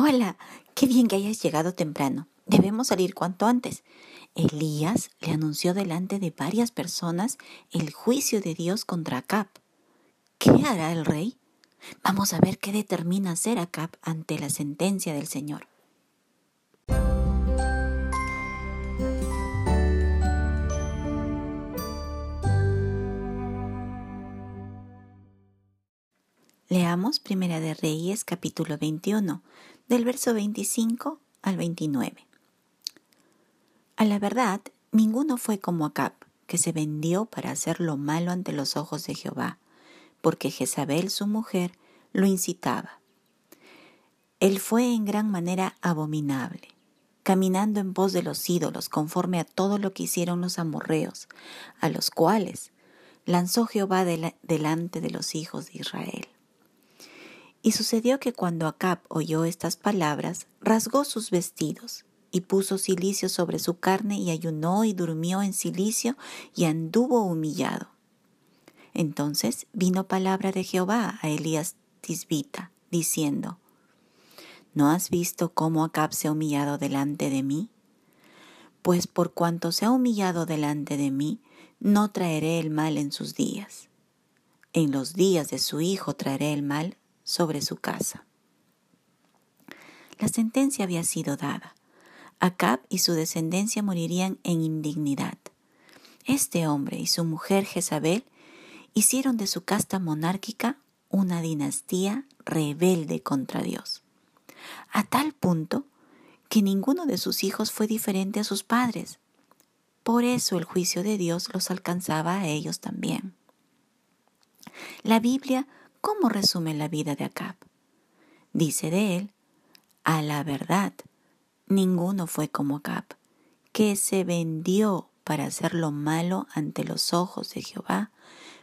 Hola, qué bien que hayas llegado temprano. Debemos salir cuanto antes. Elías le anunció delante de varias personas el juicio de Dios contra Acab. ¿Qué hará el rey? Vamos a ver qué determina hacer Acab ante la sentencia del Señor. Leamos Primera de Reyes capítulo 21, del verso 25 al 29. A la verdad, ninguno fue como Acab, que se vendió para hacer lo malo ante los ojos de Jehová, porque Jezabel su mujer lo incitaba. Él fue en gran manera abominable, caminando en pos de los ídolos, conforme a todo lo que hicieron los amorreos, a los cuales lanzó Jehová delante de los hijos de Israel. Y sucedió que cuando Acab oyó estas palabras, rasgó sus vestidos y puso silicio sobre su carne y ayunó y durmió en silicio y anduvo humillado. Entonces vino palabra de Jehová a Elías Tisbita, diciendo, ¿No has visto cómo Acab se ha humillado delante de mí? Pues por cuanto se ha humillado delante de mí, no traeré el mal en sus días. En los días de su hijo traeré el mal sobre su casa. La sentencia había sido dada. Acab y su descendencia morirían en indignidad. Este hombre y su mujer Jezabel hicieron de su casta monárquica una dinastía rebelde contra Dios, a tal punto que ninguno de sus hijos fue diferente a sus padres. Por eso el juicio de Dios los alcanzaba a ellos también. La Biblia ¿Cómo resume la vida de Acab? Dice de él, a la verdad, ninguno fue como Acab, que se vendió para hacer lo malo ante los ojos de Jehová,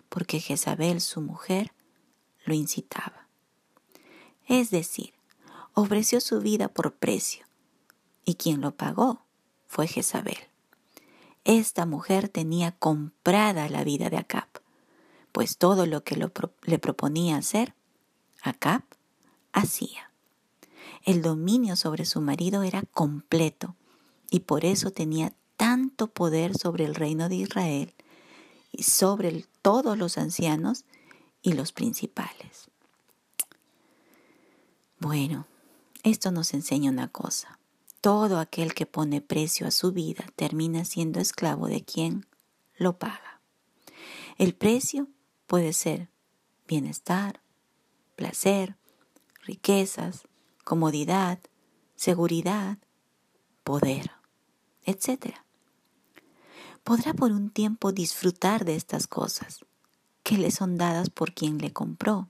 porque Jezabel, su mujer, lo incitaba. Es decir, ofreció su vida por precio, y quien lo pagó fue Jezabel. Esta mujer tenía comprada la vida de Acab pues todo lo que le proponía hacer, Acab hacía. El dominio sobre su marido era completo y por eso tenía tanto poder sobre el reino de Israel y sobre todos los ancianos y los principales. Bueno, esto nos enseña una cosa. Todo aquel que pone precio a su vida termina siendo esclavo de quien lo paga. El precio Puede ser bienestar, placer, riquezas, comodidad, seguridad, poder, etc. Podrá por un tiempo disfrutar de estas cosas que le son dadas por quien le compró,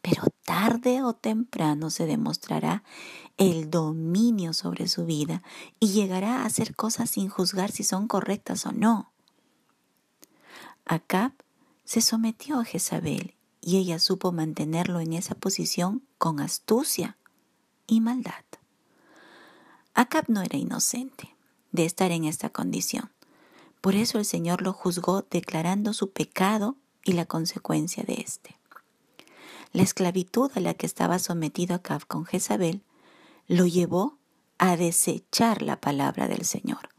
pero tarde o temprano se demostrará el dominio sobre su vida y llegará a hacer cosas sin juzgar si son correctas o no. Acab se sometió a Jezabel y ella supo mantenerlo en esa posición con astucia y maldad. Acab no era inocente de estar en esta condición. Por eso el Señor lo juzgó declarando su pecado y la consecuencia de éste. La esclavitud a la que estaba sometido Acab con Jezabel lo llevó a desechar la palabra del Señor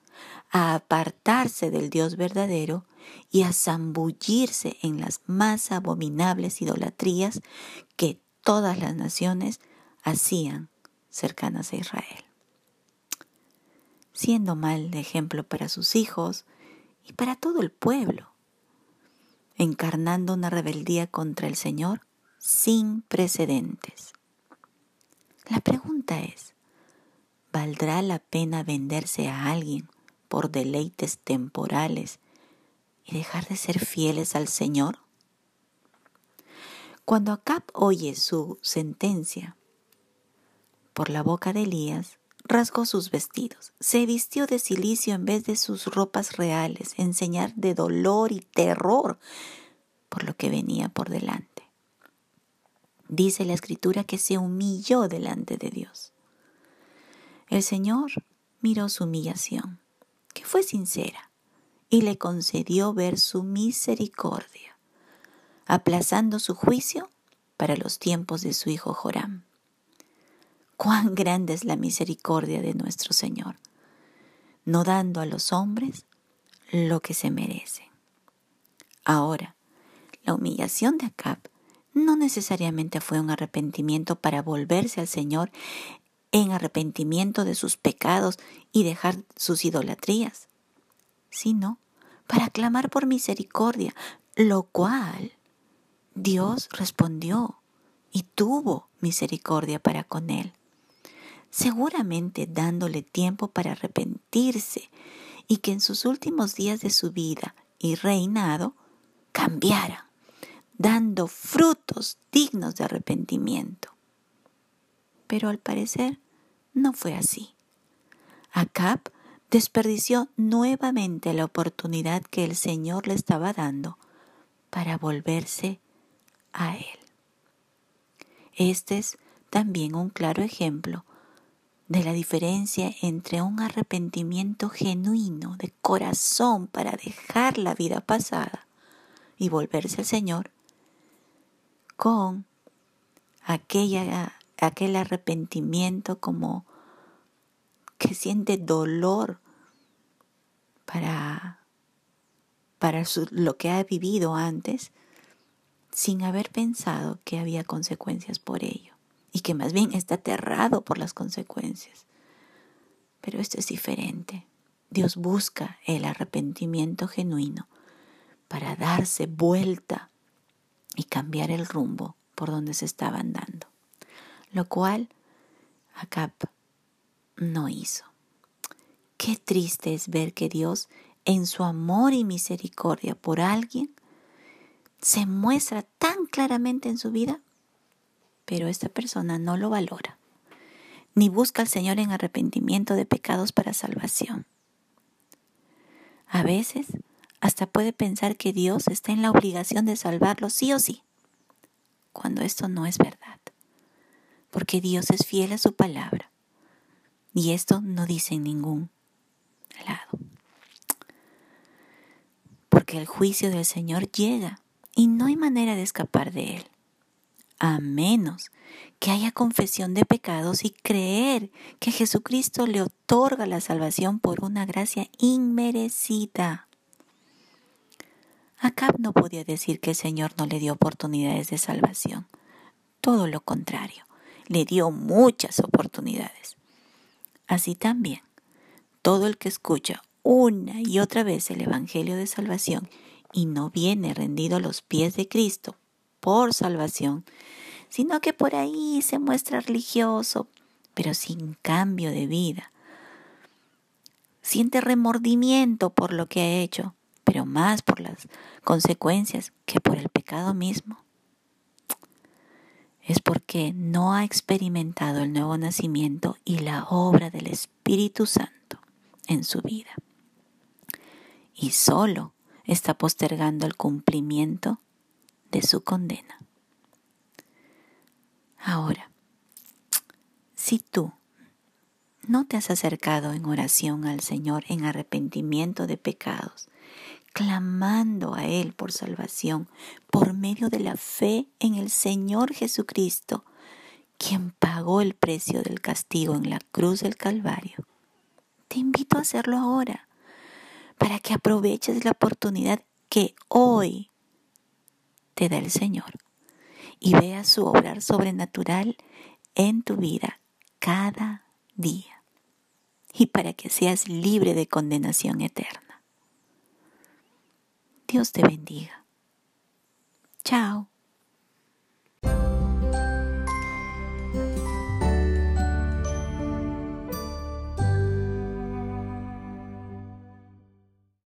a apartarse del Dios verdadero y a zambullirse en las más abominables idolatrías que todas las naciones hacían cercanas a Israel. Siendo mal ejemplo para sus hijos y para todo el pueblo, encarnando una rebeldía contra el Señor sin precedentes. La pregunta es, ¿valdrá la pena venderse a alguien por deleites temporales y dejar de ser fieles al Señor? Cuando Acab oye su sentencia por la boca de Elías, rasgó sus vestidos, se vistió de silicio en vez de sus ropas reales, en señal de dolor y terror por lo que venía por delante. Dice la escritura que se humilló delante de Dios. El Señor miró su humillación que fue sincera, y le concedió ver su misericordia, aplazando su juicio para los tiempos de su hijo Joram. cuán grande es la misericordia de nuestro Señor, no dando a los hombres lo que se merecen. Ahora, la humillación de Acab no necesariamente fue un arrepentimiento para volverse al Señor en arrepentimiento de sus pecados y dejar sus idolatrías, sino para clamar por misericordia, lo cual Dios respondió y tuvo misericordia para con él, seguramente dándole tiempo para arrepentirse y que en sus últimos días de su vida y reinado cambiara, dando frutos dignos de arrepentimiento. Pero al parecer no fue así. Acab desperdició nuevamente la oportunidad que el Señor le estaba dando para volverse a Él. Este es también un claro ejemplo de la diferencia entre un arrepentimiento genuino de corazón para dejar la vida pasada y volverse al Señor con aquella, aquel arrepentimiento como que siente dolor para, para lo que ha vivido antes sin haber pensado que había consecuencias por ello y que más bien está aterrado por las consecuencias. Pero esto es diferente. Dios busca el arrepentimiento genuino para darse vuelta y cambiar el rumbo por donde se estaba andando, lo cual Acab no hizo. Qué triste es ver que Dios, en su amor y misericordia por alguien, se muestra tan claramente en su vida, pero esta persona no lo valora, ni busca al Señor en arrepentimiento de pecados para salvación. A veces hasta puede pensar que Dios está en la obligación de salvarlo sí o sí, cuando esto no es verdad, porque Dios es fiel a su palabra, y esto no dice en ningún lado. Porque el juicio del Señor llega y no hay manera de escapar de él, a menos que haya confesión de pecados y creer que Jesucristo le otorga la salvación por una gracia inmerecida. Acab no podía decir que el Señor no le dio oportunidades de salvación. Todo lo contrario, le dio muchas oportunidades. Así también, todo el que escucha una y otra vez el Evangelio de salvación y no viene rendido a los pies de Cristo por salvación, sino que por ahí se muestra religioso, pero sin cambio de vida. Siente remordimiento por lo que ha hecho, pero más por las consecuencias que por el pecado mismo. Es porque no ha experimentado el nuevo nacimiento y la obra del Espíritu Santo en su vida. Y solo está postergando el cumplimiento de su condena. Ahora, si tú no te has acercado en oración al Señor en arrepentimiento de pecados, clamando a Él por salvación por medio de la fe en el Señor Jesucristo, quien pagó el precio del castigo en la cruz del Calvario. Te invito a hacerlo ahora, para que aproveches la oportunidad que hoy te da el Señor y veas su obrar sobrenatural en tu vida cada día y para que seas libre de condenación eterna. Dios te bendiga. Chao.